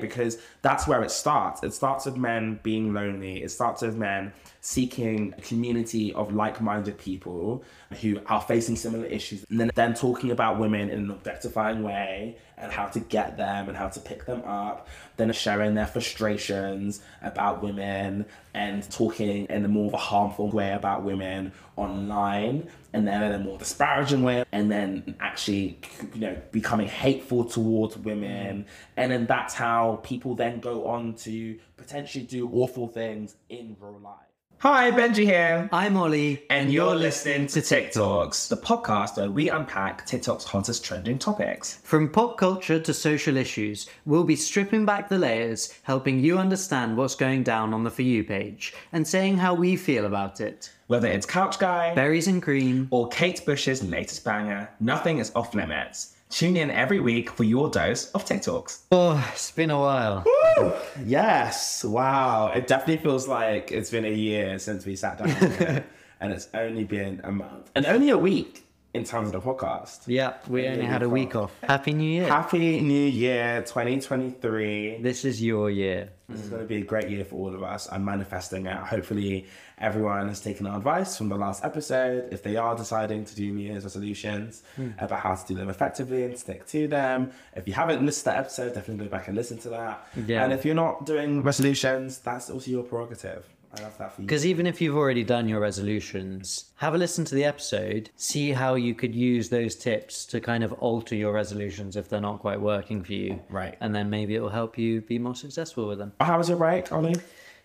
because that's where it starts. It starts with men being lonely. It starts with men seeking a community of like-minded people who are facing similar issues and then then talking about women in an objectifying way and how to get them and how to pick them up then sharing their frustrations about women and talking in a more of a harmful way about women online and then in a more disparaging way and then actually you know becoming hateful towards women. And then that's how people then go on to potentially do awful things in real life Hi, Benjy here. I'm Ollie. And you're listening to TikTalks, the podcast where we unpack TikTok's hottest trending topics. From pop culture to social issues, we'll be stripping back the layers, helping you understand what's going down on the For You page, and saying how we feel about it. Whether it's Couch Guy, Berries and Cream, or Kate Bush's latest banger, nothing is off limits. Tune in every week for your dose of TikTalks. Oh, it's been a while. Woo! Yes, wow. It definitely feels like it's been a year since we sat down and it's only been a month and only a week in terms of the podcast. Yeah, we only had a week off. Happy New Year. Happy New Year 2023. This is your year. This is going to be a great year for all of us. I'm manifesting it. Hopefully, everyone has taken our advice from the last episode. If they are deciding to do New Year's resolutions Hmm. about how to do them effectively and stick to them. If you haven't listened to that episode, definitely go back and listen to that. Yeah. And if you're not doing resolutions, that's also your prerogative. I love that for you. Because even if you've already done your resolutions, have a listen to the episode, see how you could use those tips to kind of alter your resolutions if they're not quite working for you. Right. And then maybe it will help you be more successful with them. How was it, right, Ollie?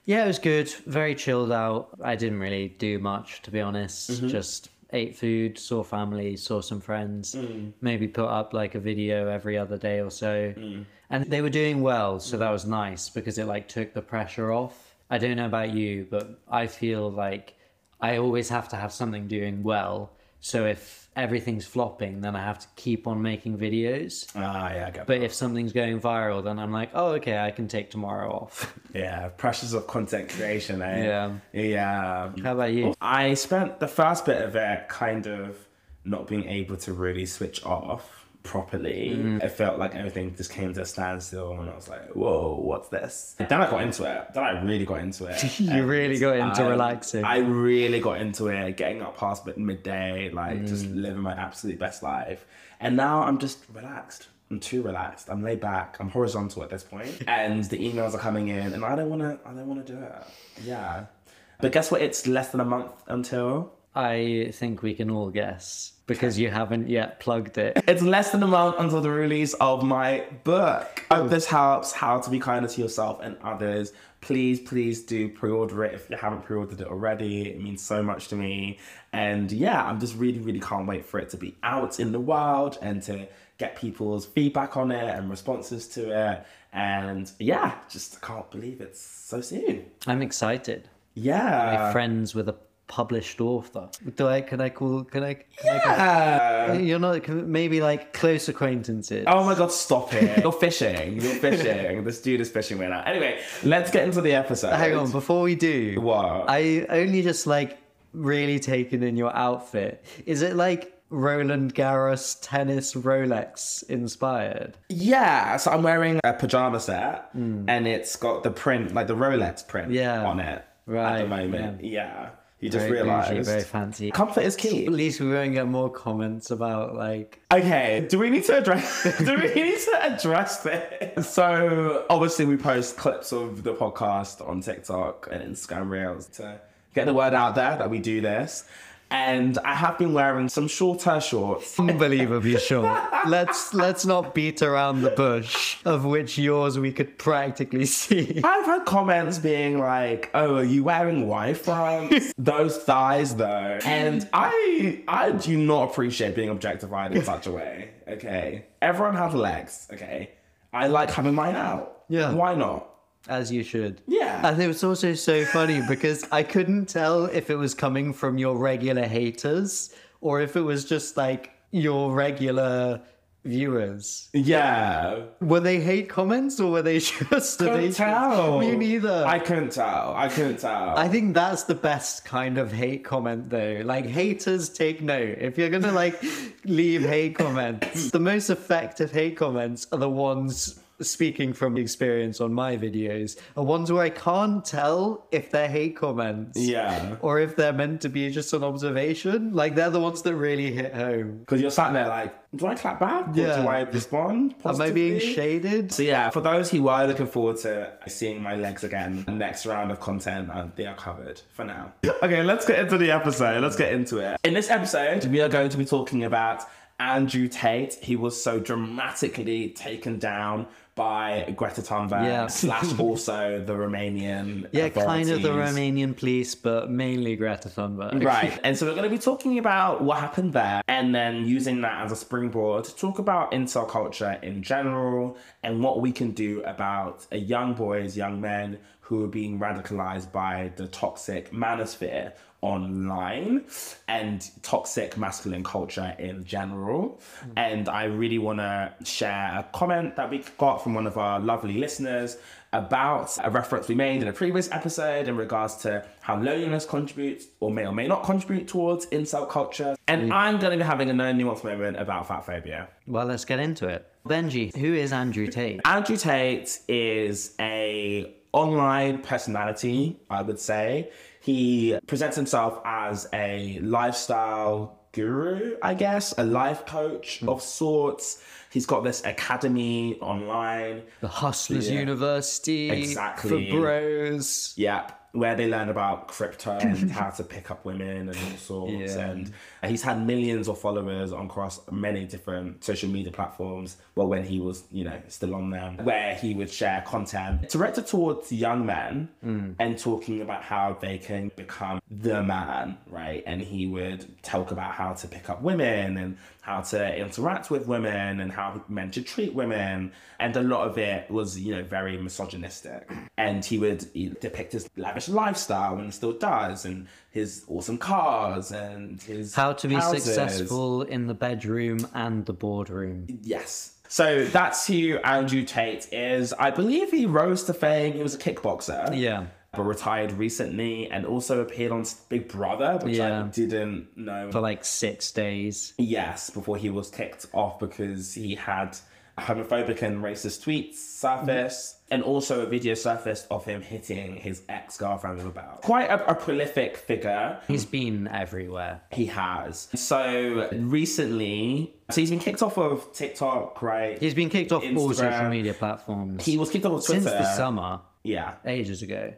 Yeah, it was good. Very chilled out. I didn't really do much, to be honest. Mm-hmm. Just ate food, saw family, saw some friends. Mm. Maybe put up like a video every other day or so. Mm. And they were doing well, so that was nice because it like took the pressure off. I don't know about you, but I feel like I always have to have something doing well. So if everything's flopping, then I have to keep on making videos. Ah, yeah, I get But if something's going viral, then I'm like, oh, okay, I can take tomorrow off. Yeah, pressures of content creation, eh? Yeah. Yeah. How about you? I spent the first bit of it kind of not being able to really switch off properly. Mm. It felt like everything just came to a standstill, and I was like, "Whoa, what's this?" Then I got into it. Then I really got into it. You really got into I- relaxing. I really got into it, getting up past midday, like just Mm. living my absolute best life. And now I'm just relaxed. I'm too relaxed. I'm laid back. I'm horizontal at this point. point, and the emails are coming in, and I don't want to. I don't want to do it. Yeah, but guess what? It's less than a month until. I think we can all guess because you haven't yet plugged it. It's less than a month until the release of my book. I hope this helps how to be kinder to yourself and others. Please, please do pre-order it if you haven't pre-ordered it already. It means so much to me. And yeah, I'm just really, really can't wait for it to be out in the world and to get people's feedback on it and responses to it. And yeah, just can't believe it's so soon. I'm excited. Yeah. Friends with a published author. Do I? Can I call? Can I? Can Yeah. I you're not maybe like close acquaintances. Oh my god, stop it. You're fishing. You're fishing. this dude is fishing right now. Anyway, let's get into the episode. Hang on, before we do, What? I only just like really taken in your outfit. Is it like Roland Garros tennis Rolex inspired? Yeah, so I'm wearing a pajama set hmm. and it's got the print, like the Rolex print. Yeah. on it right, at the moment. Yeah. You just Very bougie, realized. very fancy. Comfort is key. At least we won't get more comments about like Okay, do we need to address this? do we need to address this? So obviously we post clips of the podcast on TikTok and Instagram Reels to get the word out there that we do this. And I have been wearing some shorter shorts. unbelievably short. Let's let's not beat around the bush, of which yours we could practically see. I've had comments being like, "Oh, are you wearing Y fronts? Those thighs, though." And I, I do not appreciate being objectified in such a way. Okay, everyone has legs. Okay, I like having mine out. Yeah. why not? As you should. Yeah. And it was also so funny because I couldn't tell if it was coming from your regular haters or if it was just like your regular viewers. Yeah, Were they hate comments or were they just couldn't tell. Me neither. I couldn't tell. I couldn't tell. I think that's the best kind of hate comment though. Like haters take note. If you're gonna like leave hate comments, the most effective hate comments are the ones speaking from experience on my videos, are ones where I can't tell if they're hate comments. Yeah. Or if they're meant to be just an observation. Like they're the ones that really hit home. Because you're sat there like, do I clap back? Or Yeah. do I respond? Am I being shaded? So yeah, for those who are looking forward to seeing my legs again, the next round of content, uh, they are covered for now. Okay, let's get into the episode. Let's get into it. In this episode, we are going to be talking about Andrew Tate. He was so dramatically taken down by Greta Thunberg Yeah. slash also the Romanian Yeah, kind of the. Romanian police, but mainly Greta Thunberg. Right. And so we're going to be talking about what happened there and then using that as a springboard to talk about incel culture in general and what we can do about young boys, young men who are being radicalized by the toxic manosphere online and toxic masculine culture in general. And I really want to share a comment that we got from one of our lovely listeners about a reference we made in a previous episode in regards to how loneliness contributes or may or may not contribute towards incel culture. And mm. I'm going to be having a no nuance moment about fat phobia. Well, let's get into it. Benjy, who is Andrew Tate? Andrew Tate is a online personality, I would say. He presents himself as a lifestyle guru, I guess, a life coach hmm. of sorts. He's got this academy online. The Hustlers Yeah. University. Exactly. For bros. Yep. Where they learn about crypto and how to pick up women and all sorts. Yeah. And uh, he's had millions of followers on across many different social media platforms. Well, when he was, you know, still on them, where he would share content directed towards young men mm. and talking about how they can become the man, right? And he would talk about how to pick up women and how to interact with women and how men should treat women. And a lot of it was, you know, very misogynistic. And he would depict his lavish lifestyle and still does, and his awesome cars and his How to be houses. successful in the bedroom and the boardroom. Yes. So that's who Andrew Tate is. I believe he rose to fame. He was a kickboxer. Yeah. But retired recently and also appeared on Big Brother, which I didn't know. For like six days. Yes, before he was kicked off because he had homophobic and racist tweets surface, and also a video surfaced of him hitting his ex girlfriend with a belt. Quite a, a prolific figure. He's been everywhere. He has. So recently, so he's been kicked off of TikTok, right? He's been kicked off all social media platforms He was kicked off of Twitter. since the summer, Yeah, ages ago.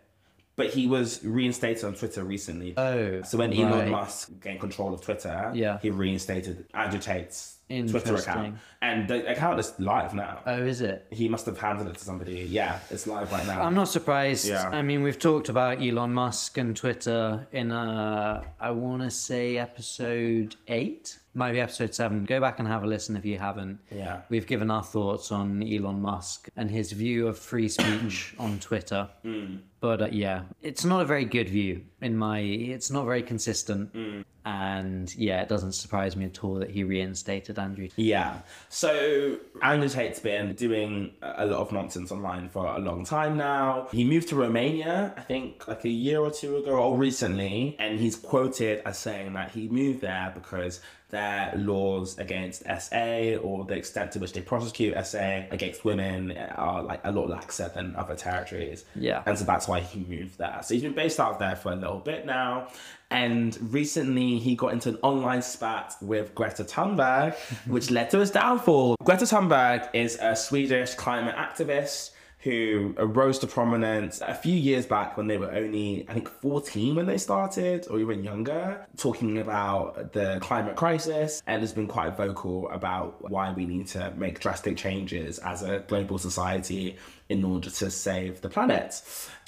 But he was reinstated on Twitter recently. Oh, So when Elon right. Musk gained control of Twitter, Yeah. he reinstated Agitate's Twitter account, and the account is live now. Oh, is it? He must have handed it to somebody. Yeah, it's live right now. I'm not surprised. Yeah. I mean, we've talked about Elon Musk and Twitter in, uh, I want to say episode eight, might be episode seven. Go back and have a listen if you haven't. Yeah. We've given our thoughts on Elon Musk and his view of free speech on Twitter. Hmm. But uh, yeah, it's not a very good view in my. It's not very consistent. Hmm. And yeah, it doesn't surprise me at all that he reinstated Andrew. Yeah. So Andrew Tate's been doing a lot of nonsense online for a long time now. He moved to Romania, I think, like a year or two ago, or recently, and he's quoted as saying that he moved there because their laws against SA or the extent to which they prosecute SA against women are like a lot laxer than other territories. Yeah. And so that's why he moved there. So he's been based out there for a little bit now. And recently he got into an online spat with Greta Thunberg, which led to his downfall. Greta Thunberg is a Swedish climate activist who rose to prominence a few years back when they were only, I think, 14 when they started, or even younger, talking about the climate crisis and has been quite vocal about why we need to make drastic changes as a global society in order to save the planet.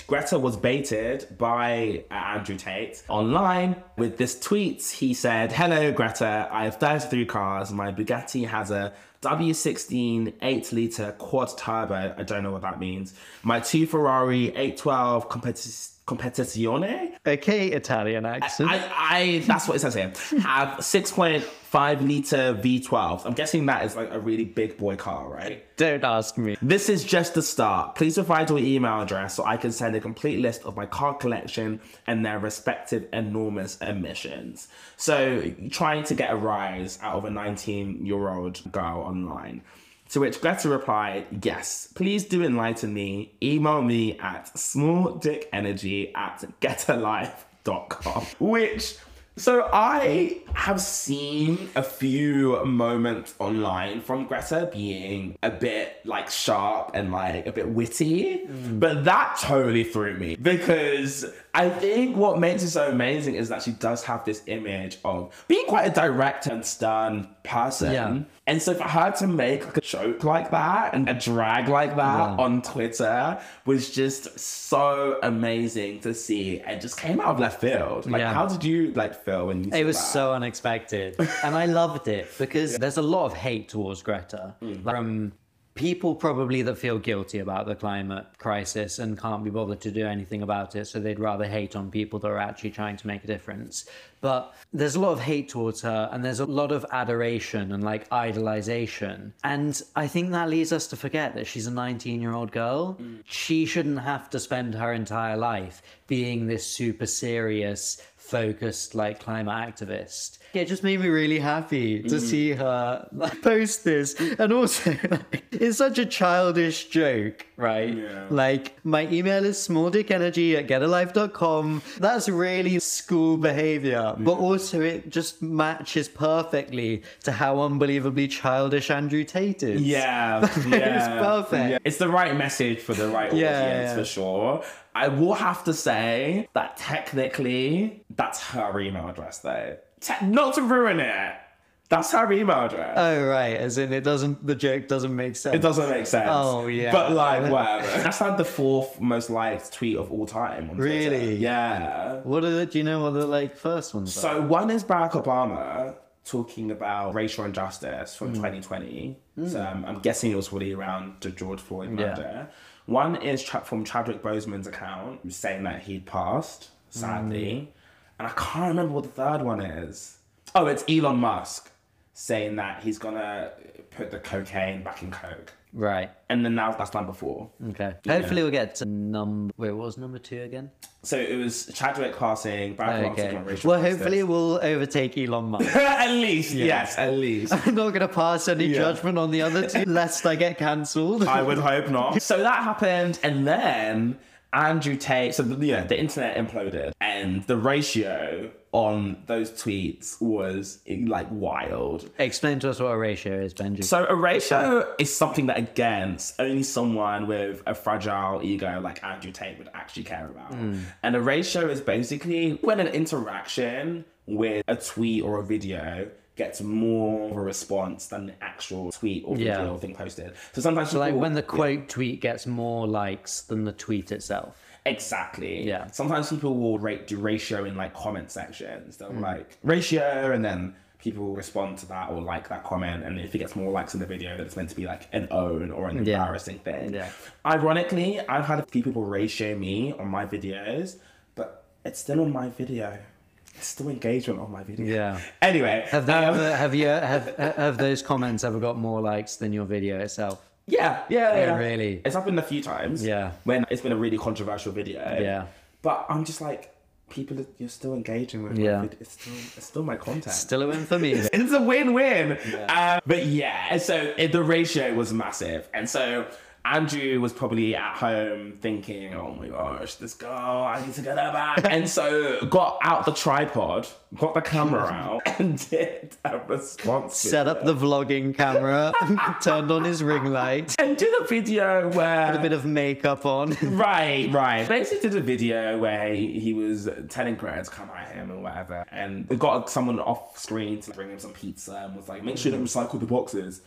Greta was baited by Andrew Tate online with this tweet. He said, Hello, Greta. I have 33 cars. My Bugatti has a W16 8 litre quad turbo. I don't know what that means. My two Ferrari 812 Competi- Competizione. Okay, Italian accent. I, I, that's what it says here. Have 6.5 litre V12. I'm guessing that is like a really big boy car, right? Don't ask me. This is just the start. Please provide your email address so I can send a complete list of my car collection and their respective enormous emissions. So, trying to get a rise out of a 19 year old girl online. To which Greta replied, Yes, please do enlighten me. Email me at smalldickenergy at getalife.com. Which, so I have seen a few moments online from Greta being a bit like sharp and like a bit witty, but that totally threw me because I think what makes it so amazing is that she does have this image of being quite a direct and stern person. Yeah. And so for her to make like a joke like that and a drag like that Yeah. on Twitter was just so amazing to see and just came out of left field. Like Yeah. how did you like feel when you saw It was that? so unexpected. and I loved it because there's a lot of hate towards Greta mm. from people probably that feel guilty about the climate crisis and can't be bothered to do anything about it. So they'd rather hate on people that are actually trying to make a difference. But there's a lot of hate towards her and there's a lot of adoration and like idolization. And I think that leads us to forget that she's a 19 year old girl. She shouldn't have to spend her entire life being this super serious, focused like climate activist. It just made me really happy to mm. see her like, post this, and also like, it's such a childish joke, right? Yeah. Like my email is smalldickenergy at getalife.com. That's really school behavior, but mm. also it just matches perfectly to how unbelievably childish Andrew Tate is. Yeah, yeah. perfect. Yeah. It's the right message for the right Yeah, audience yeah. for sure. I will have to say that technically that's her email address though. Te- not to ruin it. That's her email address. Oh right, as in it doesn't. The joke doesn't make sense. it doesn't make sense. Oh, yeah. But like whatever. That's like the fourth most liked tweet of all time. on Twitter. Really? Yeah. What are the, do you know what the like first ones are? So one is Barack Obama talking about racial injustice from Hmm. 2020. So um, I'm guessing it was really around the George Floyd Yeah. One is tra- from Chadwick Boseman's account saying that he'd passed, sadly. Hmm. And I can't remember what the third one is. Oh, it's Elon Musk saying that he's gonna put the cocaine back in coke. Right. And then now that's number four. Okay. Hopefully we'll get to number. Wait, what was number two again? So it was Chadwick passing, Barack Okay. Well, hopefully we'll overtake Elon Musk. at least, yes, at least. I'm not going to pass any Yeah. judgment on the other two, lest I get cancelled. I would hope not. So that happened, and then Andrew Tate. So the, you know, the internet imploded, and the ratio on those tweets was like wild. Explain to us what a ratio is, Benjy. So a ratio is something that, again, only someone with a fragile ego like Andrew Tate would actually care about. Hmm. And a ratio is basically when an interaction with a tweet or a video gets more of a response than the actual tweet or video Yeah. thing posted. So sometimes like people- when the quote tweet gets more likes than the tweet itself. Exactly. Yeah. Sometimes people will rate do ratio in like comment sections. Mm. They'll like ratio, and then people will respond to that or like that comment. And if it gets more likes in the video, then it's meant to be like an own or an Yeah. embarrassing thing. Yeah. Ironically, I've had a few people ratio me on my videos, but it's still on my video. It's still engagement on my video. Yeah. Anyway, Have they um, have you have have those comments ever got more likes than your video itself? Yeah, yeah, yeah. really? It's happened a few times. Yeah. When it's been a really controversial video. Yeah. But I'm just like, people, are- you're still engaging with Yeah. video. It's still, it's still my content. Still a win for me. it's a win-win. Um, but yeah, so it, the ratio was massive, and so Andrew was probably at home thinking, "Oh my gosh, this girl, I need to get her back," and so got out the tripod, got the camera out, and did a response. Set up the vlogging camera, turned on his ring light, and did a video where a bit of makeup on. Right, right. Basically, did a video where he, he was telling Greta to come at him or whatever, and got someone off screen to bring him some pizza and was like, "Make sure to recycle the boxes."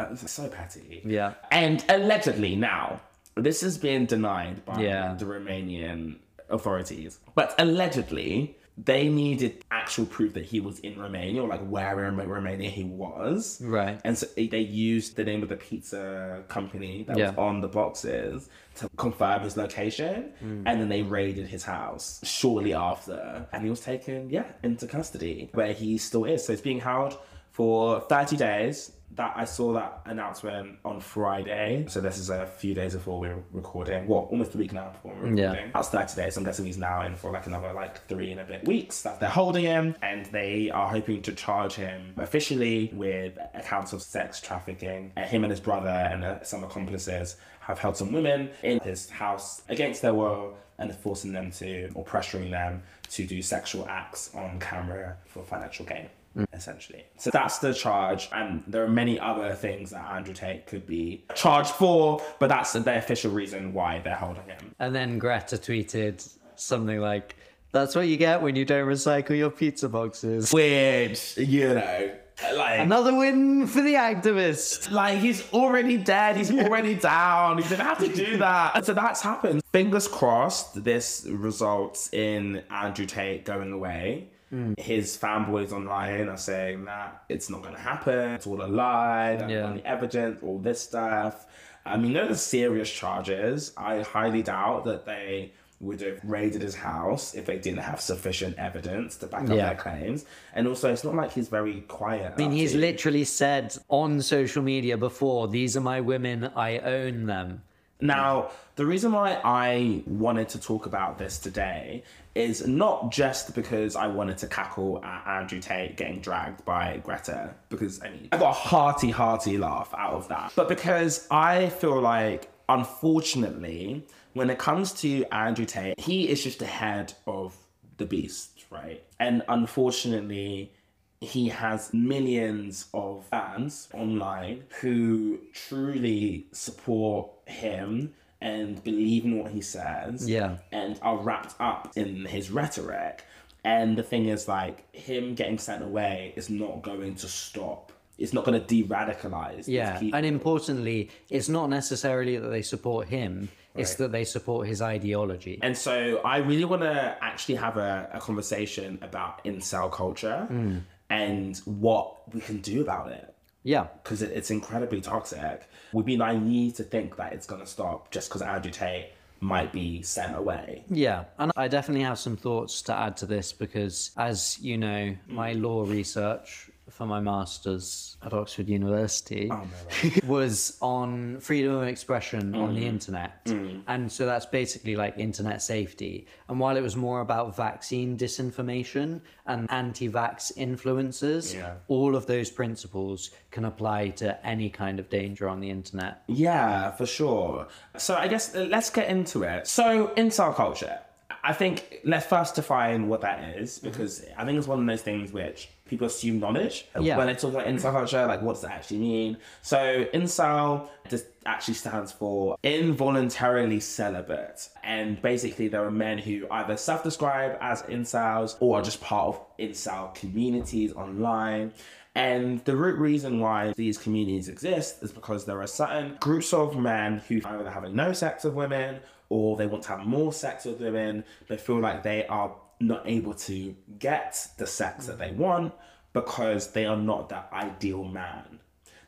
Uh, so petty. Yeah. And allegedly, now this has been denied by Yeah. the Romanian authorities, but allegedly. They needed actual proof that he was in Romania or like where in Romania he was. Right. And so they used the name of the pizza company that Yeah. was on the boxes to confirm his location. Hmm. And then they raided his house shortly after. And he was taken, yeah, into custody where he still is. So he's being held for 30 days. That I saw that announcement on Friday. So this is a few days before we're recording. Well, almost a week now before we're Yeah. recording. That's 30 days. I'm guessing he's now in for like another like three and a bit weeks that they're holding him. And they are hoping to charge him officially with accounts of sex trafficking. And him and his brother and uh, some accomplices have held some women in his house against their will and forcing them to, or pressuring them to do sexual acts on camera for financial gain. Mm. Essentially. So that's the charge, and there are many other things that Andrew Tate could be charged for, but that's the official reason why they're holding him. And then Greta tweeted something like, "That's what you get when you don't recycle your pizza boxes." Weird, you know. Like, Another win for the activist. like he's already dead, he's already down, he didn't have to do that. And so that's happened. Fingers crossed this results in Andrew Tate going away. Mm. His fanboys online are saying that it's not going to happen, it's all a lie, Yeah. the evidence, all this stuff. I mean, those are serious charges. I highly doubt that they would have raided his house if they didn't have sufficient evidence to back up Yeah. their claims. And also, it's not like he's very quiet. I mean, he's literally said on social media before, "These are my women. I own them." Now, the reason why I wanted to talk about this today is not just because I wanted to cackle at Andrew Tate getting dragged by Greta, because I mean, I got a hearty, hearty laugh out of that, but because I feel like, unfortunately, when it comes to Andrew Tate, he is just the head of the beast, right? And unfortunately, he has millions of fans online who truly support him and believe in what he says Yeah. and are wrapped up in his rhetoric and the thing is like him getting sent away is not going to stop it's not going to de-radicalize Yeah, people. and importantly, it's not necessarily that they support him; it's that they support his ideology. And so I really want to actually have a, a conversation about incel culture hmm. and what we can do about it. Yeah, Because it, it's incredibly toxic. We'd be naive to think that it's going to stop just because Andrew Tate might be sent away. Yeah, and I definitely have some thoughts to add to this because, as you know, my law research for my master's at Oxford University was on freedom of expression on the internet. And so that's basically like internet safety. And while it was more about vaccine disinformation and anti vax influencers, Yeah. all of those principles can apply to any kind of danger on the internet. Yeah, for sure. So I guess uh, let's get into it. So incel culture. I think let's first define what that is because I think it's one of those things which people assume knowledge Yeah. when they talk about incel culture. Like, what does that actually mean? So incel just actually stands for involuntarily celibate, and basically there are men who either self-describe as incels or are just part of incel communities online. And the root reason why these communities exist is because there are certain groups of men who either having no sex with women or they want to have more sex with women. They feel like they are not able to get the sex that they mm. want because they are not that ideal man.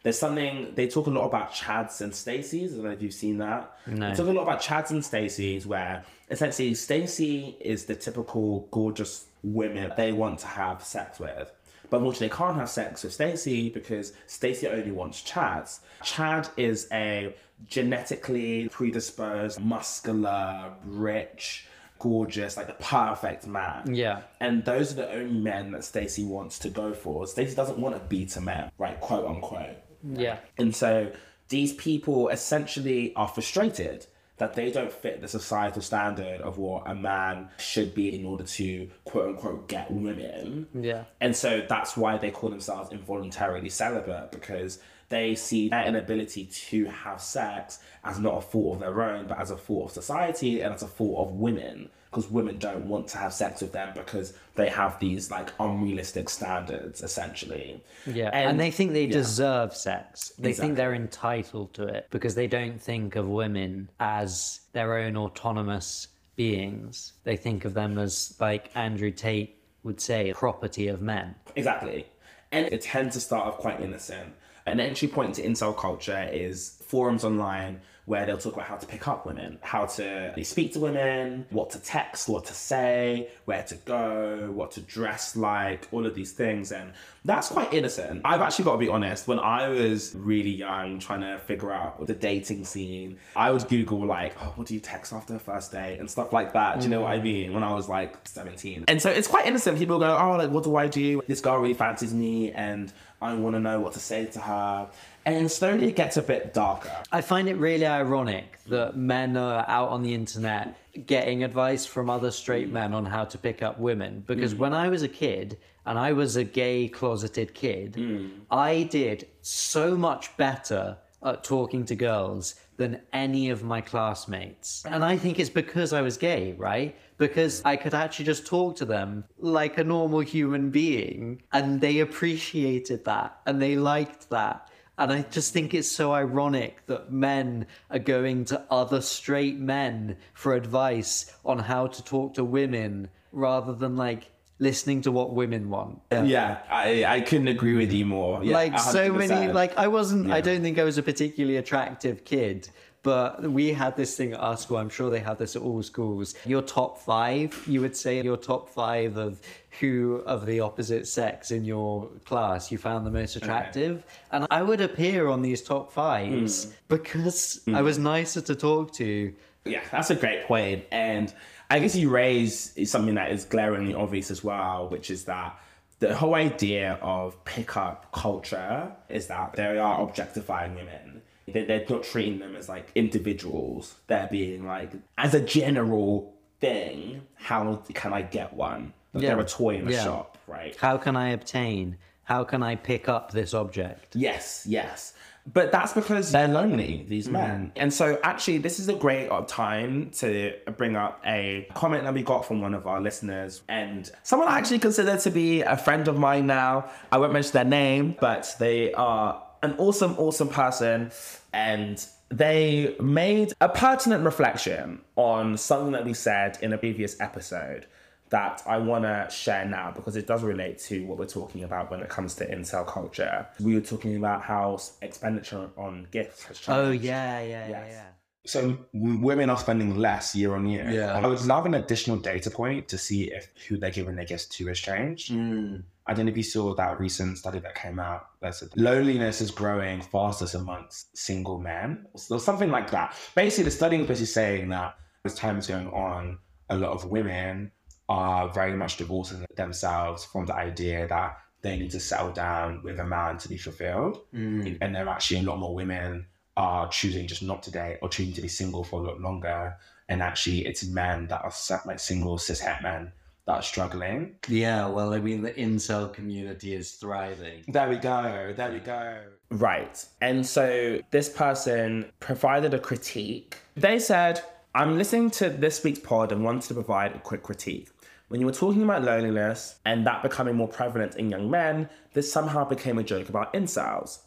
There's something they talk a lot about Chads and Stacey's. I don't know if you've seen that. No. They talk a lot about Chads and Stacey's, where essentially Stacey is the typical gorgeous women they want to have sex with. But unfortunately, they can't have sex with Stacey because Stacey only wants Chads. Chad is a genetically predisposed, muscular, rich, gorgeous, like the perfect man. Yeah. And those are the only men that Stacey wants to go for. Stacey doesn't want to beat a man, right? Quote unquote. Yeah. And so these people essentially are frustrated that they don't fit the societal standard of what a man should be in order to quote unquote get women. Yeah. And so that's why they call themselves involuntarily celibate because they see their inability to have sex as not a fault of their own, but as a fault of society and as a fault of women. Because women don't want to have sex with them because they have these like unrealistic standards, essentially. Yeah, and, they think they yeah. deserve sex. They Exactly. think they're entitled to it because they don't think of women as their own autonomous beings. They think of them as, like Andrew Tate would say, property of men. Exactly. And it tends to start off quite innocent. An entry point to incel culture is forums online where they'll talk about how to pick up women, how to speak to women, what to text, what to say, where to go, what to dress like, all of these things. And that's quite innocent. I've actually got to be honest, when I was really young, trying to figure out the dating scene, I would Google, like, oh, what do you text after the first date and stuff like that. Do you know what I mm. mean? When I was like 17. And so it's quite innocent. People go, oh, like, what do I do? This girl really fancies me and I want to know what to say to her. And slowly it gets a bit darker. I find it really ironic that men are out on the internet getting advice from other straight men on how to pick up women. Because mm. when I was a kid, and I was a gay closeted kid, mm. I did so much better at talking to girls than any of my classmates. And I think it's because I was gay, right? Because I could actually just talk to them like a normal human being, and they appreciated that and they liked that. And I just think it's so ironic that men are going to other straight men for advice on how to talk to women rather than like listening to what women want. Yeah, I, I couldn't agree with you more. Yeah, like so 100%. many like I wasn't I don't think I was a particularly attractive kid. But we had this thing at our school. I'm sure they have this at all schools. Your top five, you would say your top five of who of the opposite sex in your class you found the most attractive. And I would appear on these top fives Hmm. because I was nicer to talk to. Yeah, that's a great point. And I guess you raise something that is glaringly obvious as well, which is that the whole idea of pickup culture is that they are objectifying women. They- They're not treating them as like individuals. They're being like, as a general thing, how can I get one? Like Yeah. They're a toy in a Yeah. shop, right? How can I obtain? How can I pick up this object? Yes, yes. But that's because they're lonely, these men. And so, actually, this is a great uh, time to bring up a comment that we got from one of our listeners and someone I actually consider to be a friend of mine now. I won't mention their name, but they are an awesome, awesome person. And they made a pertinent reflection on something that we said in a previous episode that I want to share now because it does relate to what we're talking about when it comes to incel culture. We were talking about how expenditure on gifts has oh, changed. Oh yeah, yeah, yeah, yeah. So women are spending less year on year. Yeah. I would love an additional data point to see if who they're giving their gifts to has changed. Mm. I don't know if you saw that recent study that came out that said loneliness is growing fastest amongst single men. So something like that. Basically, the study was basically saying that as time is going on, a lot of women are very much divorcing themselves from the idea that they need to settle down with a man to be fulfilled. Mm. And there are actually a lot more women are choosing just not to date or choosing to be single for a lot longer. And actually, it's men that are set, like single cis het men that are struggling. Yeah, well, I mean, the incel community is thriving. There we go. There we go. Right. And so this person provided a critique. They said, I'm listening to this week's pod and wanted to provide a quick critique. When you were talking about loneliness and that becoming more prevalent in young men, this somehow became a joke about incels.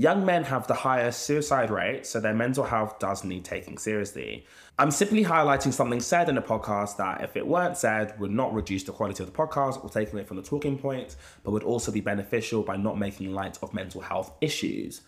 Young men have the highest suicide rate, so their mental health does need taking seriously. I'm simply highlighting something said in the podcast that, if it weren't said, would not reduce the quality of the podcast or take away from the talking points, but would also be beneficial by not making light of mental health issues.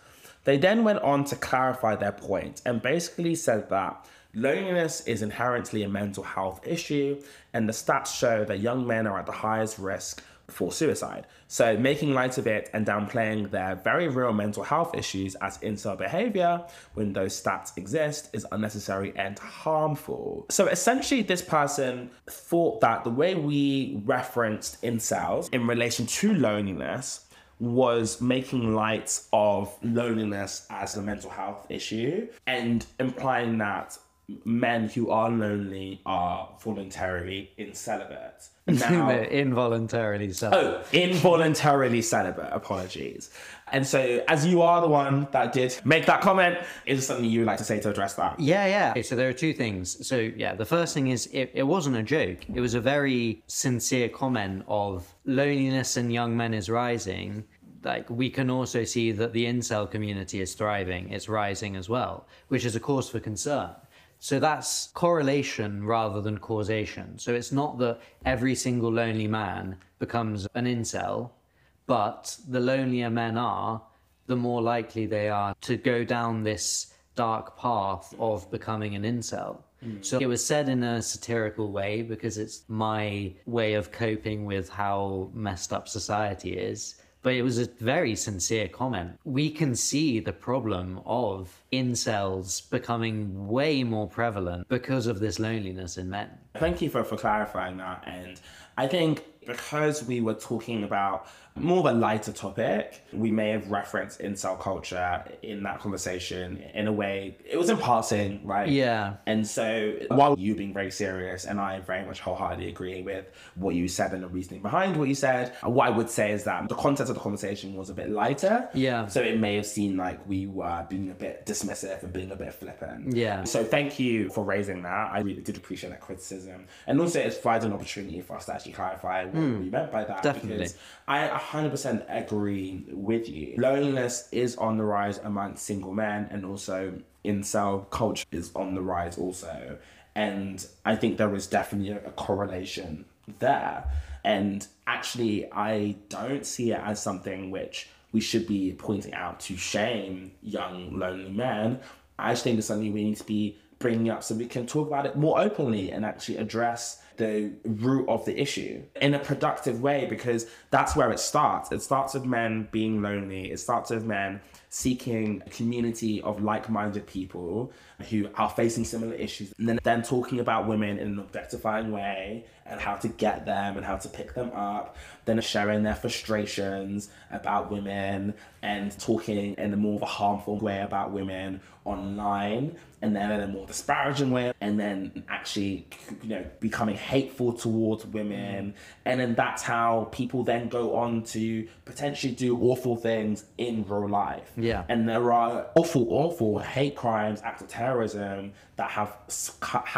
They then went on to clarify their point and basically said that loneliness is inherently a mental health issue, and the stats show that young men are at the highest risk for suicide. So, making light of it and downplaying their very real mental health issues as incel behavior when those stats exist is unnecessary and harmful. So, essentially, this person thought that the way we referenced incels in relation to loneliness was making light of loneliness as a mental health issue and implying that men who are lonely are voluntarily in celibate. Now, involuntarily so. Oh, involuntarily celibate. Apologies. And so, as you are the one that did make that comment, is there something you would like to say to address that? Yeah, yeah. Okay, so there are two things. So, yeah, the first thing is it, it wasn't a joke. It was a very sincere comment of loneliness in young men is rising. Like, we can also see that the incel community is thriving, it's rising as well, which is a cause for concern. So that's correlation rather than causation. So it's not that every single lonely man becomes an incel, but the lonelier men are, the more likely they are to go down this dark path of becoming an incel. Hmm. So it was said in a satirical way because it's my way of coping with how messed up society is. But it was a very sincere comment. We can see the problem of incels becoming way more prevalent because of this loneliness in men. Thank you for, for clarifying that. And I think because we were talking about more of a lighter topic, we may have referenced incel culture in that conversation in a way, it was in passing, right? Yeah. And so while you being very serious and I very much wholeheartedly agree with what you said and the reasoning behind what you said, what I would say is that the content of the conversation was a bit lighter. Yeah. So it may have seemed like we were being a bit dismissive and being a bit flippant. Yeah. So thank you for raising that. I really did appreciate that criticism. And also it provides an opportunity for us to actually clarify what we meant mm, by that. Definitely. Because I 100% agree with you. Loneliness is on the rise amongst single men and also incel culture is on the rise also. And I think there is definitely a correlation there. And actually, I don't see it as something which we should be pointing out to shame young, lonely men. I just think it's something we need to be bringing up so we can talk about it more openly and actually address the root of the issue in a productive way because that's where it starts. It starts with men being lonely, it starts with men seeking a community of like-minded people who are facing similar issues and then then talking about women in an objectifying way and how to get them and how to pick them up then sharing their frustrations about women and talking in a more of a harmful way about women online and then in a more disparaging way and then actually you know becoming hateful towards women and then that's how people then go on to potentially do awful things in real life Yeah. and there are awful, awful hate crimes, acts of terrorism that have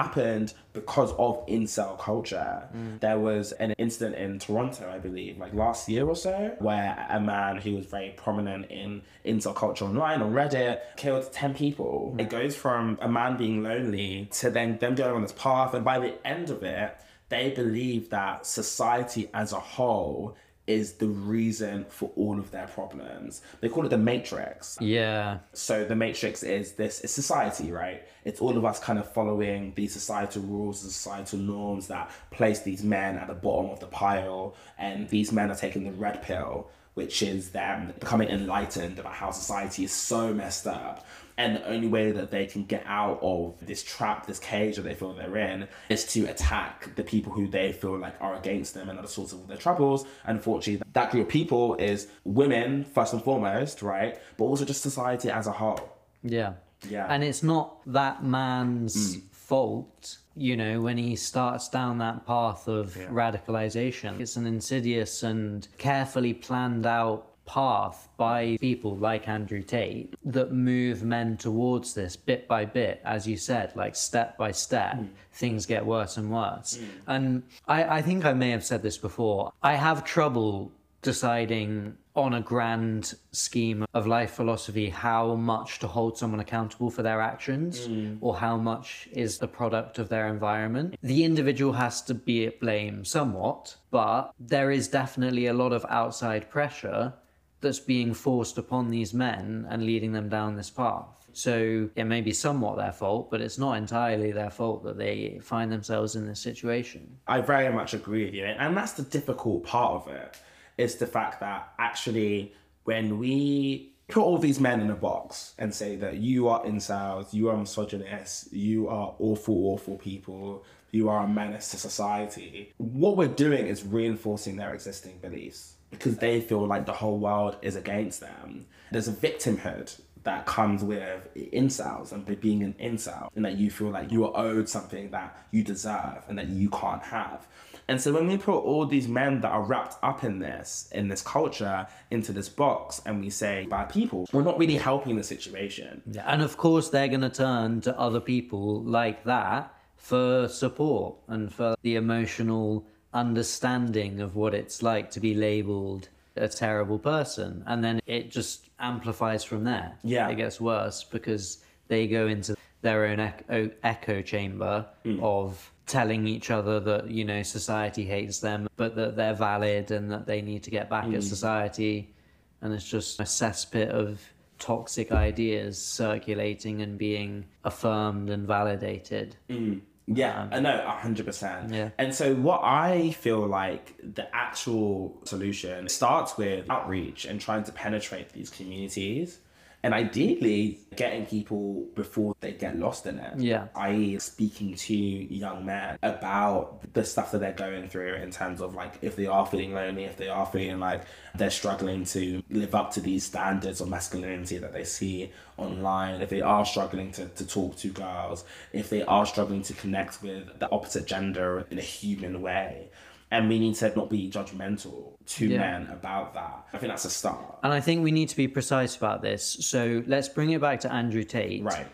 happened because of incel culture. There was an incident in Toronto, I believe, like last year or so, where a man who was very prominent in incel culture online on Reddit killed 10 people. Mm. It goes from a man being lonely to then them going on this path, and by the end of it, they believe that society as a whole is the reason for all of their problems. They call it the matrix. Yeah. So the matrix is this is society, right? It's all of us kind of following these societal rules and societal norms that place these men at the bottom of the pile and these men are taking the red pill, which is them becoming enlightened about how society is so messed up. And the only way that they can get out of this trap, this cage that they feel they're in, is to attack the people who they feel like are against them and are the source of their troubles. Unfortunately, that group of people is women, first and foremost, right? But also just society as a whole. Yeah. Yeah. And it's not that man's hmm. fault, you know, when he starts down that path of radicalization. It's an insidious and carefully planned out path by people like Andrew Tate that move men towards this bit by bit, as you said, like step by step, hmm. things get worse and worse. Hmm. And I, I think I may have said this before. I have trouble deciding on a grand scheme of life philosophy how much to hold someone accountable for their actions mm. or how much is the product of their environment. The individual has to be at blame somewhat, but there is definitely a lot of outside pressure that's being forced upon these men and leading them down this path. So it may be somewhat their fault, but it's not entirely their fault that they find themselves in this situation. I very much agree with you. And that's the difficult part of it. Is the fact that actually when we put all these men in a box and say that you are incels, you are misogynist, you are awful, awful people, you are a menace to society, what we're doing is reinforcing their existing beliefs because they feel like the whole world is against them. There's a victimhood that comes with incels and being an incel, and that you feel like you are owed something that you deserve and that you can't have. And so when we put all these men that are wrapped up in this, in this culture, into this box, and we say bad people, we're not really helping the situation. Yeah, and of course they're going to turn to other people like that for support and for the emotional understanding of what it's like to be labeled a terrible person. And then it just amplifies from there. Yeah. It gets worse because they go into their own echo, echo chamber hmm. of telling each other that, you know, society hates them, but that they're valid and that they need to get back at hmm. society. And it's just a cesspit of toxic ideas circulating and being affirmed and validated. Hmm. Yeah, um, I know, hundred percent. Yeah. And so, what I feel like the actual solution starts with outreach and trying to penetrate these communities, and ideally getting people before they get lost in it. Yeah. I.e., speaking to young men about the stuff that they're going through in terms of like if they are feeling lonely, if they are feeling like they're struggling to live up to these standards of masculinity that they see online, if they are struggling to, to talk to girls, if they are struggling to connect with the opposite gender in a human way. And we need to not be judgmental to Yeah. men about that. I think that's a start. And I think we need to be precise about this. So let's bring it back to Andrew Tate. Right.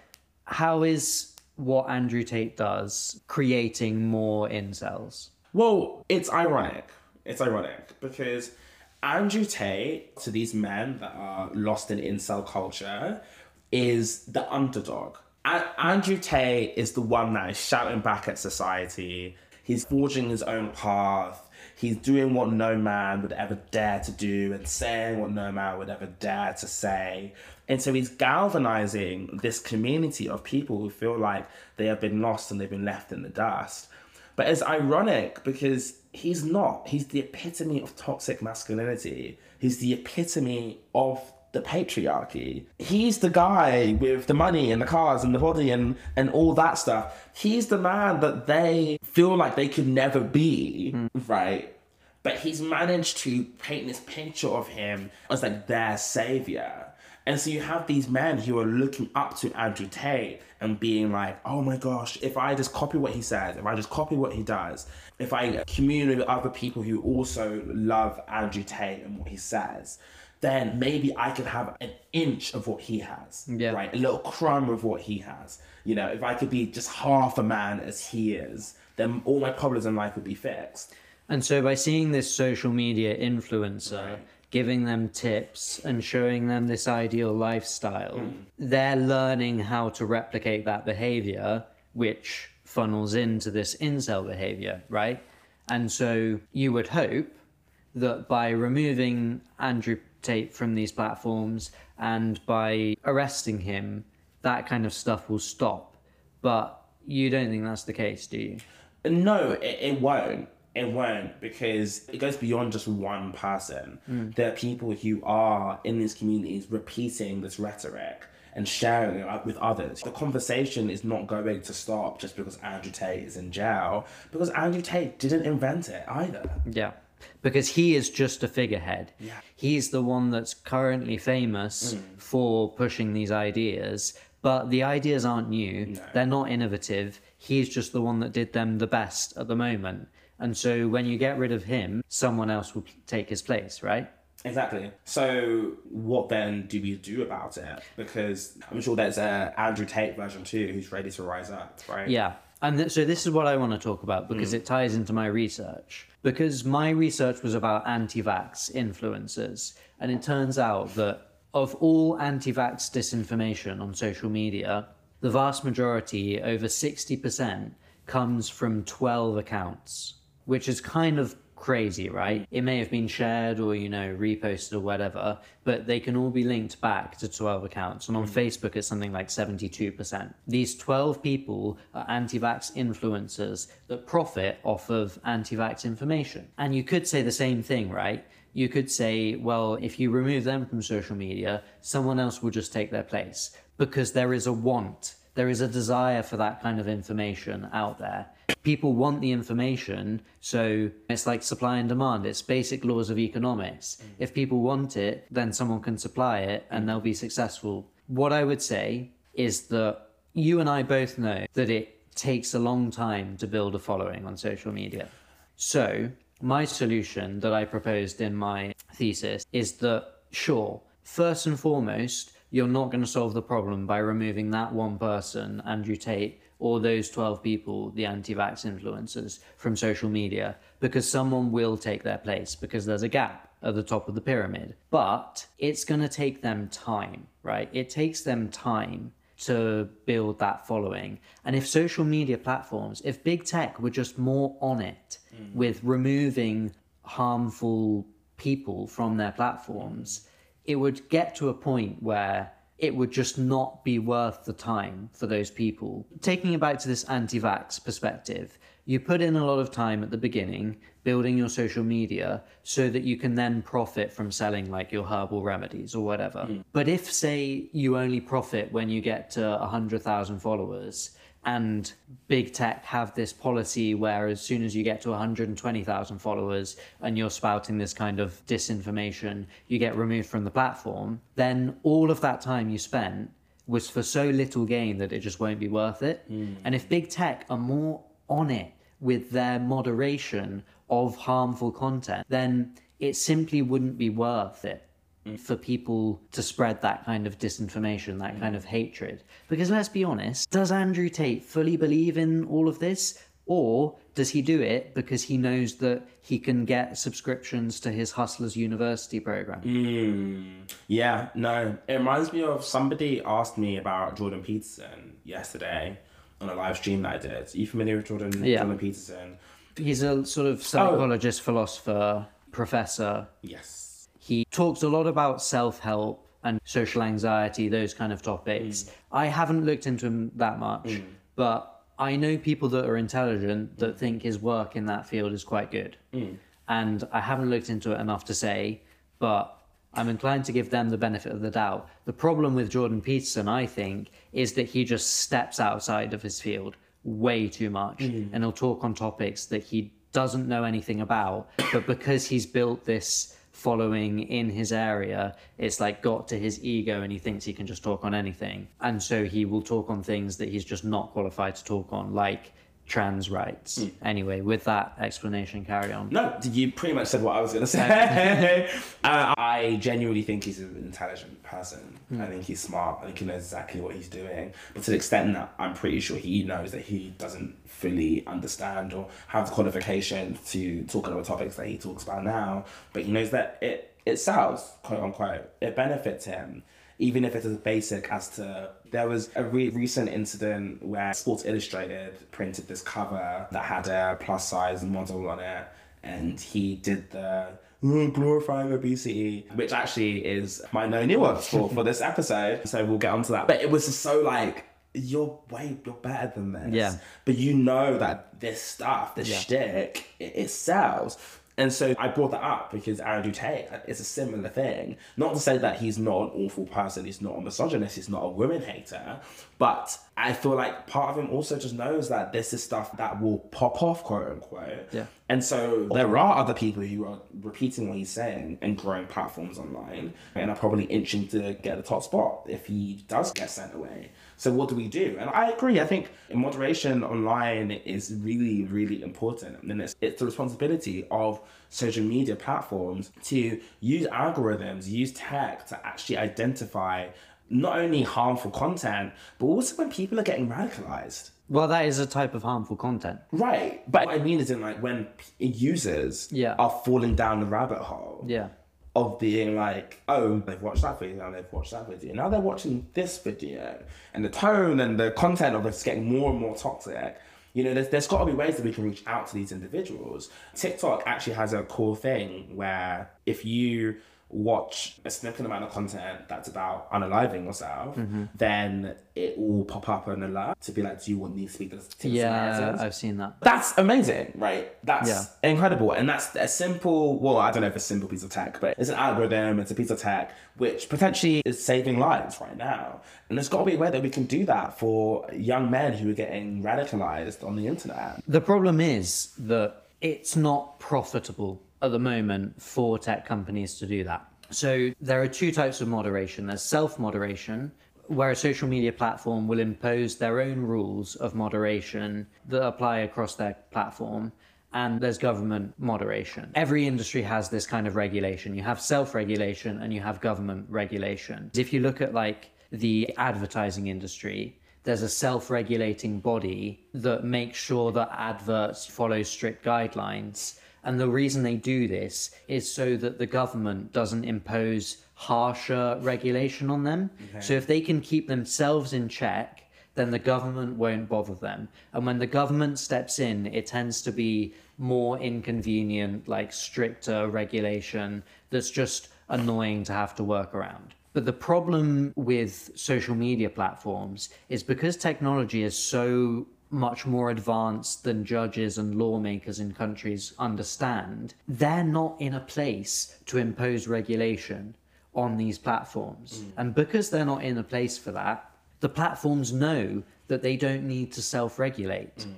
How is what Andrew Tate does creating more incels? Well, it's ironic. It's ironic because Andrew Tate, to these men that are lost in incel culture, is the underdog. A- Andrew Tate is the one that is shouting back at society. He's forging his own path. He's doing what no man would ever dare to do and saying what no man would ever dare to say. And so he's galvanizing this community of people who feel like they have been lost and they've been left in the dust. But it's ironic because he's not. He's the epitome of toxic masculinity. He's the epitome of the patriarchy. He's the guy with the money and the cars and the body and, and all that stuff. He's the man that they feel like they could never be, mm. right? But he's managed to paint this picture of him as like their savior. And so you have these men who are looking up to Andrew Tate and being like, oh my gosh, if I just copy what he says, if I just copy what he does, if I commune with other people who also love Andrew Tate and what he says, then maybe I could have an inch of what he has. Yeah. Right? A little crumb of what he has. You know, if I could be just half a man as he is, then all my problems in life would be fixed. And so by seeing this social media influencer giving them tips and showing them this ideal lifestyle, mm. they're learning how to replicate that behavior, which funnels into this incel behavior, right? And so you would hope that by removing Andrew Tate from these platforms and by arresting him, that kind of stuff will stop. But you don't think that's the case, do you? No, it, it won't. It won't because it goes beyond just one person. Hmm. There are people who are in these communities repeating this rhetoric and sharing it uh, with others. The conversation is not going to stop just because Andrew Tate is in jail, because Andrew Tate didn't invent it either. Yeah. Because he is just a figurehead. Yeah. He's the one that's currently famous hmm. for pushing these ideas, but the ideas aren't new. They're not innovative. He's just the one that did them the best at the moment. And so when you get rid of him, someone else will take his place, right? Exactly. So, what then do we do about it? Because I'm sure there's a Andrew Tate version too, who's ready to rise up, right? Yeah. And th- so this is what I want to talk about because hmm. it ties into my research. Because my research was about anti vax influencers. And it turns out that of all anti vax disinformation on social media, the vast majority, over 60%, comes from 12 accounts, which is kind of crazy, right? It may have been shared or, you know, reposted or whatever, but they can all be linked back to 12 accounts. And on mm. Facebook, it's something like 72%. These 12 people are anti vax influencers that profit off of anti vax information. And you could say the same thing, right? You could say, well, if you remove them from social media, someone else will just take their place because there is a want there is a desire for that kind of information out there. People want the information, so it's like supply and demand. It's basic laws of economics. Mm. If people want it, then someone can supply it and they'll be successful. What I would say is that you and I both know that it takes a long time to build a following on social media. So, my solution that I proposed in my thesis is that, sure, first and foremost, you're not going to solve the problem by removing that one person, Andrew Tate, or those 12 people, the anti vax influencers, from social media, because someone will take their place, because there's a gap at the top of the pyramid. But it's going to take them time, right? It takes them time to build that following. And if social media platforms, if big tech were just more on it mm. with removing harmful people from their platforms, it would get to a point where it would just not be worth the time for those people. Taking it back to this anti vax perspective, you put in a lot of time at the beginning building your social media so that you can then profit from selling like your herbal remedies or whatever. Hmm. But if, say, you only profit when you get to 100,000 followers, and big tech have this policy where as soon as you get to 120,000 followers and you're spouting this kind of disinformation, you get removed from the platform, then all of that time you spent was for so little gain that it just won't be worth it. Hmm. And if big tech are more on it with their moderation of harmful content, then it simply wouldn't be worth it for people to spread that kind of disinformation, that kind of hatred. Because let's be honest, does Andrew Tate fully believe in all of this? Or does he do it because he knows that he can get subscriptions to his Hustlers University program? Hmm. Yeah, no. It reminds me of somebody asked me about Jordan Peterson yesterday on a live stream that I did. Are you familiar with Jordan, Yeah. Jordan Peterson? He's a sort of oh. psychologist, philosopher, professor. Yes. He talks a lot about self help and social anxiety, those kind of topics. Mm. I haven't looked into him that much, mm. but I know people that are intelligent that mm. think his work in that field is quite good. And I haven't looked into it enough to say, but I'm inclined to give them the benefit of the doubt. The problem with Jordan Peterson, I think, is that he just steps outside of his field way too much and he'll talk on topics that he doesn't know anything about, but because he's built this following in his area, it's like got to his ego and he thinks he can just talk on anything. And so he will talk on things that he's just not qualified to talk on, like trans rights. Anyway, with that explanation, carry on. No, you pretty much said what I was going to say. uh, I genuinely think he's an intelligent person. I think he's smart. I think he knows exactly what he's doing. But to the extent that I'm pretty sure he knows that he doesn't fully understand or have the qualification to talk about the topics that he talks about now, but he knows that it, it sells, quote unquote. It benefits him even if it's as basic as to there was a re- recent incident where Sports Illustrated printed this cover that had a plus size model on it, and he did the "Oh, glorifying obesity, which actually is my no nuance for for this episode. So we'll get onto that. But it was just so like. You're way you're better than this. Yeah. But you know that this stuff, this shtick, it, it sells. And so I brought that up because Andrew Tate uh, is a similar thing. Not to say that he's not an awful person, he's not a misogynist, he's not a women hater, but I feel like part of him also just knows that this is stuff that will pop off, quote unquote. Yeah. And so there are other people who are repeating what he's saying and growing platforms online and are probably inching to get the top spot if he does get sent away. So what do we do? And I agree. I think moderation online is really, really important. And it's, it's the responsibility of social media platforms to use algorithms, use tech to actually identify not only harmful content, but also when people are getting radicalized. Well, that is a type of harmful content. Right. But what I mean is in like when users Yeah. are falling down the rabbit hole Yeah. Of being like, oh, they've watched that video, now they've watched that video, now they're watching this video, and the tone and the content of it's getting more and more toxic. You know, there's, there's got to be ways that we can reach out to these individuals. TikTok actually has a cool thing where if you watch a significant amount of content that's about unaliving yourself, Mm-hmm. then it will pop up an alert to be like, do you want these to to this Yeah? I've seen that. That's amazing, right? That's Yeah. incredible. And that's a simple, well, I don't know if it's a simple piece of tech, but it's an algorithm, it's a piece of tech which potentially is saving lives right now. And there's got to be a way that we can do that for young men who are getting radicalized on the internet. The problem is that it's not profitable at the moment for tech companies to do that. So there are two types of moderation. There's self-moderation, where a social media platform will impose their own rules of moderation that apply across their platform. And there's government moderation. Every industry has this kind of regulation. You have self regulation and you have government regulation. If you look at like the advertising industry, there's a self-regulating body that makes sure that adverts follow strict guidelines and the reason they do this is so that the government doesn't impose harsher regulation on them. So if they can keep themselves in check then the government won't bother them. And when the government steps in it tends to be more inconvenient like stricter regulation that's just annoying to have to work around. But the problem with social media platforms is because technology is so much more advanced than judges and lawmakers in countries understand, they're not in a place to impose regulation on these platforms. Hmm. And because they're not in a place for that, the platforms know that they don't need to self regulate. Hmm.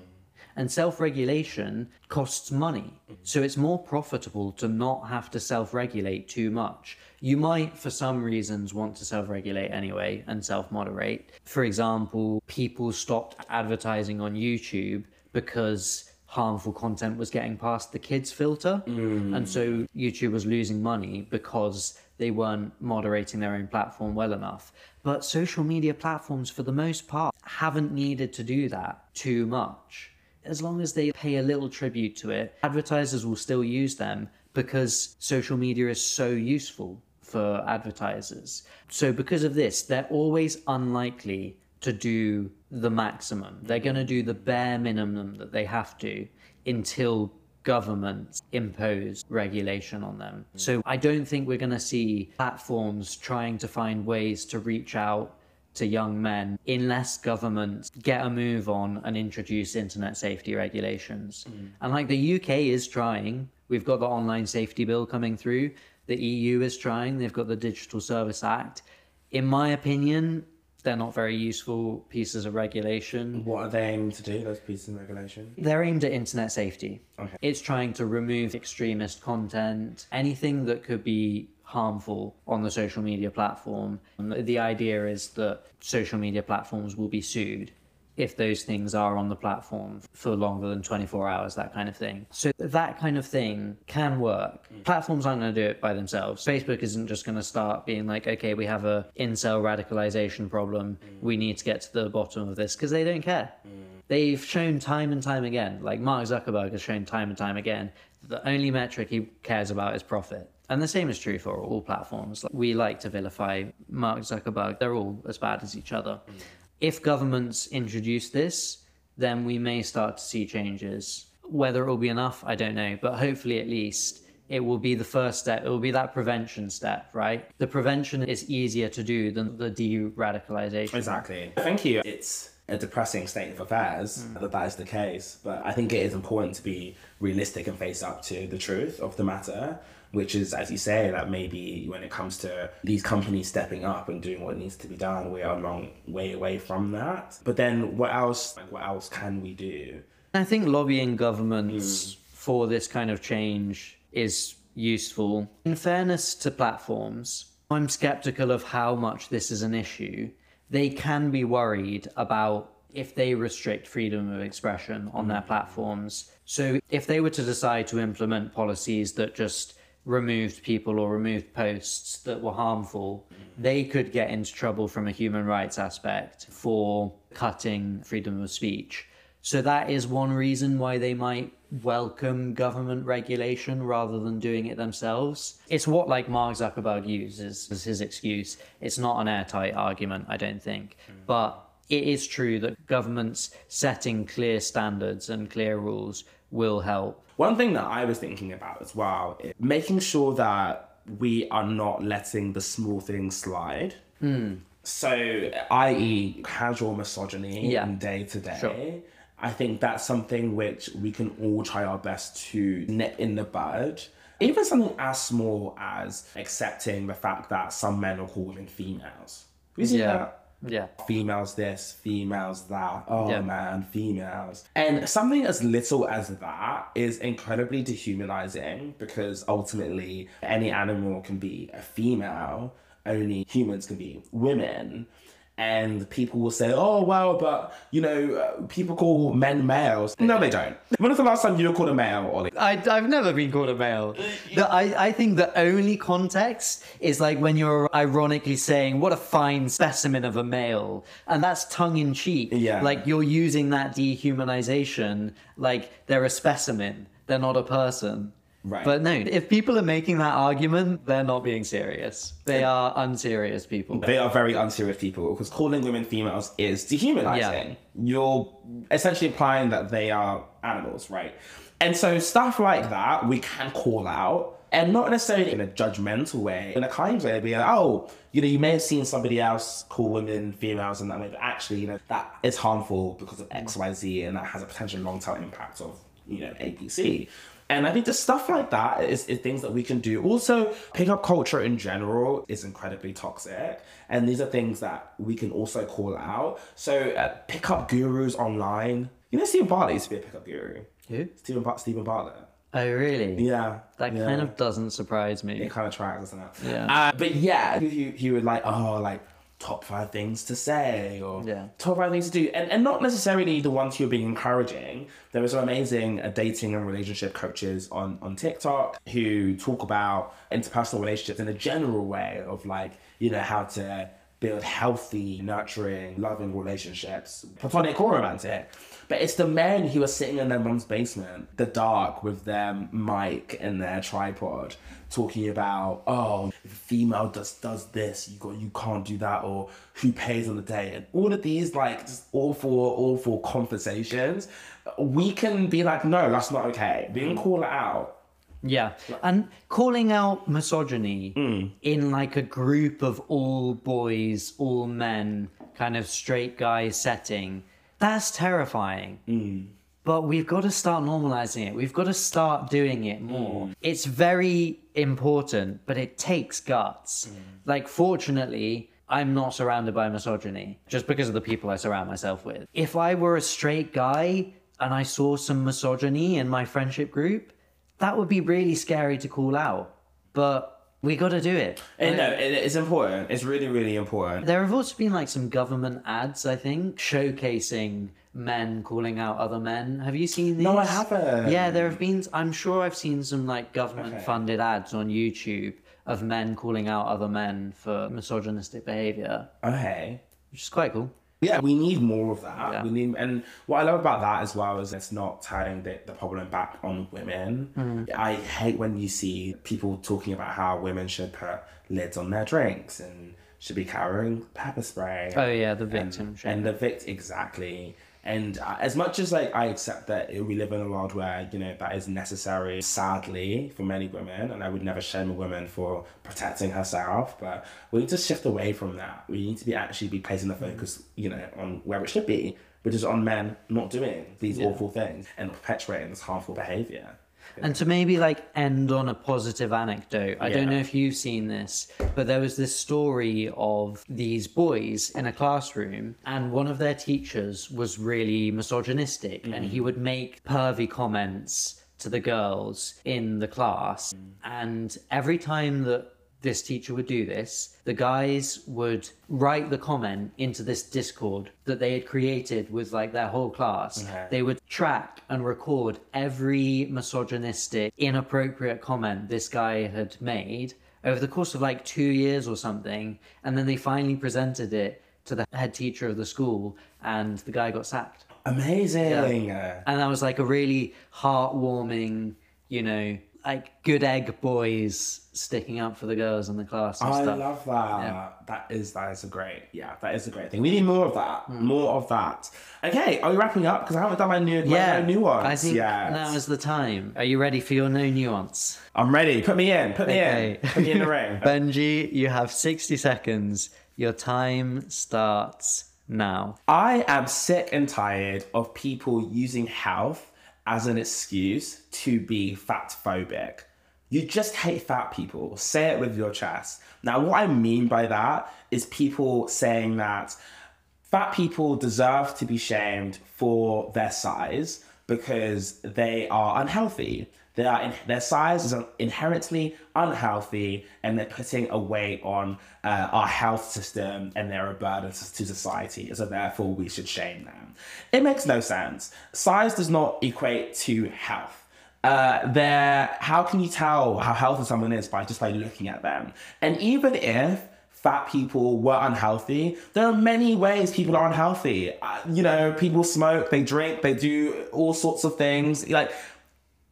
And self regulation costs money. Hmm. So it's more profitable to not have to self regulate too much. You might, for some reasons, want to self regulate anyway and self moderate. For example, people stopped advertising on YouTube because harmful content was getting past the kids filter. Mm. And so YouTube was losing money because they weren't moderating their own platform well enough. But social media platforms, for the most part, haven't needed to do that too much. As long as they pay a little tribute to it, advertisers will still use them because social media is so useful for advertisers. So, because of this, they're always unlikely to do the maximum. They're going to do the bare minimum that they have to until governments impose regulation on them. So I don't think we're going to see platforms trying to find ways to reach out to young men unless governments get a move on and introduce internet safety regulations. Mm. And like the UK is trying, we've got the online safety bill coming through. The EU is trying, they've got the Digital Service Act. In my opinion, they're not very useful pieces of regulation. What are they aimed to do, those pieces of regulation? They're aimed at internet safety. Okay. It's trying to remove extremist content, anything that could be harmful on the social media platform. The idea is that social media platforms will be sued if those things are on the platform for longer than 24 hours, that kind of thing. So that kind of thing can work. Mm. Platforms aren't going to do it by themselves. Facebook isn't just going to start being like, okay, we have a incel radicalization problem. Mm. We need to get to the bottom of this because they don't care. Mm. They've shown time and time again, like Mark Zuckerberg has shown time and time again, the only metric he cares about is profit. And the same is true for all platforms. Like, We like to vilify Mark Zuckerberg. They're all as bad as each other. If governments introduce this, then we may start to see changes. Whether it will be enough, I don't know. But hopefully, at least, it will be the first step. It will be that prevention step, right? The prevention is easier to do than the de radicalization. Exactly. Thank you. It's a depressing state of affairs hmm. that that is the case, but I think it is important to be realistic and face up to the truth of the matter, which is, as you say, that maybe when it comes to these companies stepping up and doing what needs to be done, we are a long way away from that. But then, what else? Like, what else can we do? I think lobbying governments hmm. for this kind of change is useful. In fairness to platforms, I'm skeptical of how much this is an issue. They can be worried about if they restrict freedom of expression on their hmm. platforms. So if they were to decide to implement policies that just removed people or removed posts that were harmful, mm. they could get into trouble from a human rights aspect for cutting freedom of speech. So that is one reason why they might welcome government regulation rather than doing it themselves. It's what like Mark Zuckerberg uses as his excuse. It's not an airtight argument, I don't think. Mm. But it is true that governments setting clear standards and clear rules will help. One thing that I was thinking about as well is making sure that we are not letting the small things slide. Hmm. So, i.e., casual misogyny Yeah. day to day. Sure. I think that's something which we can all try our best to nip in the bud. Even something as small as accepting the fact that some men are called women females. We see Yeah. that Yeah. females this, females that. Oh Yeah. man, females. And something as little as that is incredibly dehumanizing because ultimately any animal can be a female, only humans can be women. And people will say, oh, well, but, you know, uh, people call men males. No, they don't. When was the last time you were called a male, Ollie? I, I've never been called a male. The, I, I think the only context is like when you're ironically saying, what a fine specimen of a male. And that's tongue in cheek. Yeah. Like you're using that dehumanization like they're a specimen, they're not a person. Right. But no, if people are making that argument, they're not being serious. They are unserious people. They are very unserious people because calling women females is dehumanizing. You're essentially implying that they are animals, right? And so stuff like that we can call out. And not necessarily in a judgmental way, in a kind way, be like, oh, you know, you may have seen somebody else call women females and that way, but actually, you know, that is harmful because of X, Y, Z, and that has a potential long term impact of, you know, ABC. And I think just stuff like that is, is things that we can do. Also, pickup culture in general is incredibly toxic. And these are things that we can also call out. So, uh, pickup gurus online. You know, Steven Bartlett used to be a pickup guru. Who? Steven, Bar- Steven Bartlett. Oh, really? Yeah. That yeah. kind of doesn't surprise me. It kind of tracks, doesn't it? Yeah. Uh, but yeah, he, he would like, oh, like top five things to say or Yeah. top five things to do. And, and not necessarily the ones who are being encouraging. There are some amazing uh, dating and relationship coaches on, on TikTok who talk about interpersonal relationships in a general way of like, you know, how to build healthy, nurturing, loving relationships, platonic or romantic. But it's the men who are sitting in their mum's basement, the dark, with their mic and their tripod, talking about, oh, if a female does does this, you got you can't do that, or who pays on the day, and all of these like just awful, awful conversations. We can be like, no, that's not okay. We can call it out. Yeah. And calling out misogyny Mm. in like a group of all boys, all men, kind of straight guy setting, that's terrifying. Mm. But we've got to start normalizing it. We've got to start doing it more. Mm. It's very important, but it takes guts. Mm. Like, fortunately, I'm not surrounded by misogyny just because of the people I surround myself with. If I were a straight guy and I saw some misogyny in my friendship group, that would be really scary to call out. But we got to do it. And no, it, it's important. It's really, really important. There have also been like some government ads, I think, showcasing men calling out other men. Have you seen these? No, I haven't. Yeah, there have been. I'm sure I've seen some like government-funded ads on YouTube of men calling out other men for misogynistic behavior, Okay. which is quite cool. Yeah, we need more of that. Yeah. We need, and what I love about that as well is it's not turning the, the problem back on women. Mm-hmm. I hate when you see people talking about how women should put lids on their drinks and should be carrying pepper spray. Oh yeah, the victim shame. and the victim exactly. And as much as like I accept that we live in a world where you know that is necessary, sadly for many women, and I would never shame a woman for protecting herself, but we need to shift away from that. We need to be actually be placing the mm. focus, you know, on where it should be, which is on men not doing these awful things and perpetuating this harmful behavior. And to maybe like end on a positive anecdote, I don't know if you've seen this, but there was this story of these boys in a classroom, and one of their teachers was really misogynistic, and he mm. would make pervy comments to the girls in the class. And every time that this teacher would do this, the guys would write the comment into this Discord that they had created with like their whole class. Okay. They would track and record every misogynistic, inappropriate comment this guy had made over the course of like two years or something. And then they finally presented it to the head teacher of the school, and the guy got sacked. Amazing. And that was like a really heartwarming, you know, like good egg boys sticking up for the girls in the class I stuff. love that. That is that is a great yeah. That is a great thing. We need more of that. Hmm. More of that. Okay, are we wrapping up? Because I haven't done my new yeah, my new ones. I think yet. now is the time. Are you ready for your no nuance? I'm ready. Put me in. Put me Okay. in. Put me in the ring. Benjy, you have 60 seconds. Your time starts now. I am sick and tired of people using health as an excuse to be fat phobic. You just hate fat people. Say it with your chest. Now, what I mean by that is people saying that fat people deserve to be shamed for their size because they are unhealthy. They are their size is inherently unhealthy, and they're putting a weight on uh, our health system, and they're a burden to, to society. So therefore, we should shame them. It makes no sense. Size does not equate to health. Uh, there, how can you tell how healthy someone is by just by looking at them? And even if fat people were unhealthy, there are many ways people are unhealthy. Uh, you know, people smoke, they drink, they do all sorts of things. Like,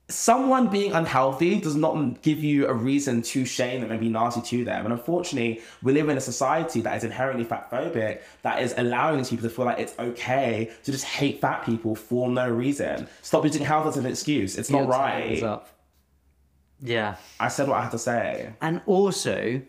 someone being unhealthy does not give you a reason to shame them and be nasty to them. And unfortunately, we live in a society that is inherently fat phobic, that is allowing these people to feel like it's okay to just hate fat people for no reason. Stop using health as an excuse. It's not Your right. Yeah. I said what I had to say. And also,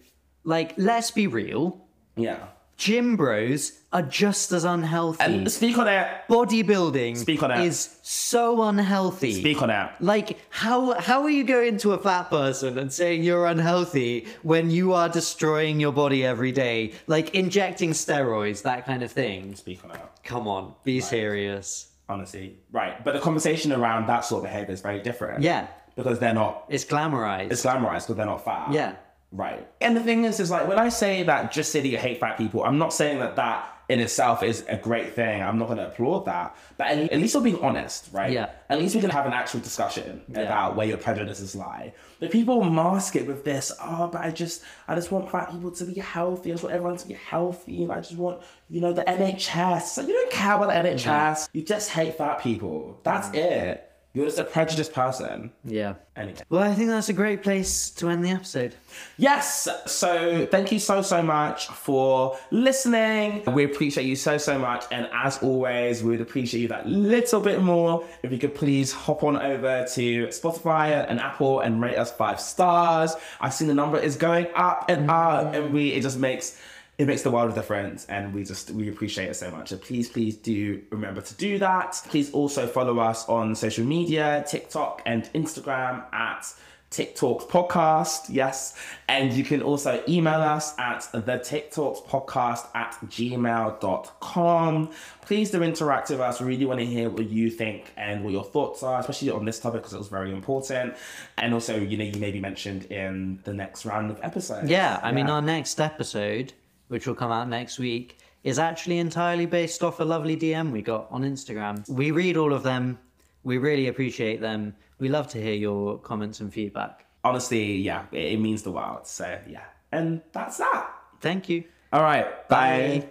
like, let's be real. Yeah. Gym bros are just as unhealthy. And speak on it. Bodybuilding Speak on it. is so unhealthy. Speak on it. Like how how are you going to a fat person and saying you're unhealthy when you are destroying your body every day, like injecting steroids, that kind of thing? Speak on it. Come on, be serious. Honestly. Right. But the conversation around that sort of behavior is very different. Yeah, Because they're not it's glamorized. it's glamorized because they're not fat. yeah, Right. And the thing is, is like when I say that just say that you hate fat people, I'm not saying that that in itself is a great thing. I'm not going to applaud that. But at, least we're being honest, right? Yeah. At least we can have an actual discussion about where your prejudices lie. But people mask it with this, oh, but I just, I just want fat people to be healthy. I just want everyone to be healthy. I just want, you know, the NHS. So you don't care about the NHS. You just hate fat people. That's mm. it. You're just a prejudiced person. yeah. Anyway. Well, I think that's a great place to end the episode. Yes. So thank you so, so much for listening. We appreciate you so, so much. And as always, we would appreciate you that little bit more. If you could please hop on over to Spotify and Apple and rate us five stars. I've seen the number is going up and up, and we, it just makes, it makes the world of difference and we just we appreciate it so much so please please do remember to do that please also follow us on social media tiktok and instagram at TikTalks podcast, yes. And you can also email us at the TikTalks podcast at gmail.com. Please do interact with us. We really want to hear what you think and what your thoughts are, especially on this topic because it was very important. And also, you know, you may be mentioned in the next round of episodes. Yeah, I mean, our next episode, which will come out next week, is actually entirely based off a lovely DM we got on Instagram. We read all of them. We really appreciate them. We love to hear your comments and feedback. honestly, yeah, it, means the world. So, yeah. And that's that. Thank you. All right. bye. Bye.